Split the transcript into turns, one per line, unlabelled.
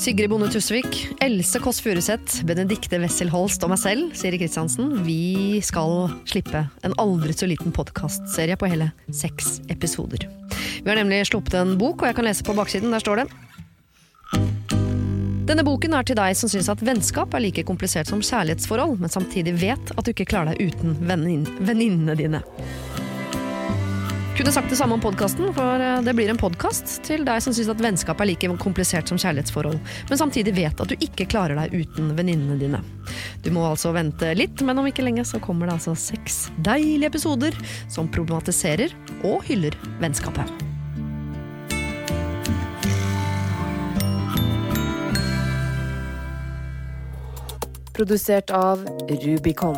Sigrid Bonde Tusvik, Else Kåss Furuseth, Benedikte Wessel Holst og meg selv, Siri Kristiansen, vi skal slippe en aldri så liten podkastserie på hele seks episoder. Vi har nemlig sluppet en bok, og jeg kan lese på baksiden. Der står det denne boken er til deg som syns at vennskap er like komplisert som kjærlighetsforhold, men samtidig vet at du ikke klarer deg uten venninnene dine. Kunne sagt det samme om podkasten, for eh, det blir en podkast til deg som syns at vennskap er like komplisert som kjærlighetsforhold, men samtidig vet at du ikke klarer deg uten venninnene dine. Du må altså vente litt, men om ikke lenge så kommer det altså seks deilige episoder som problematiserer og hyller vennskapet.
Produsert av Rubicon.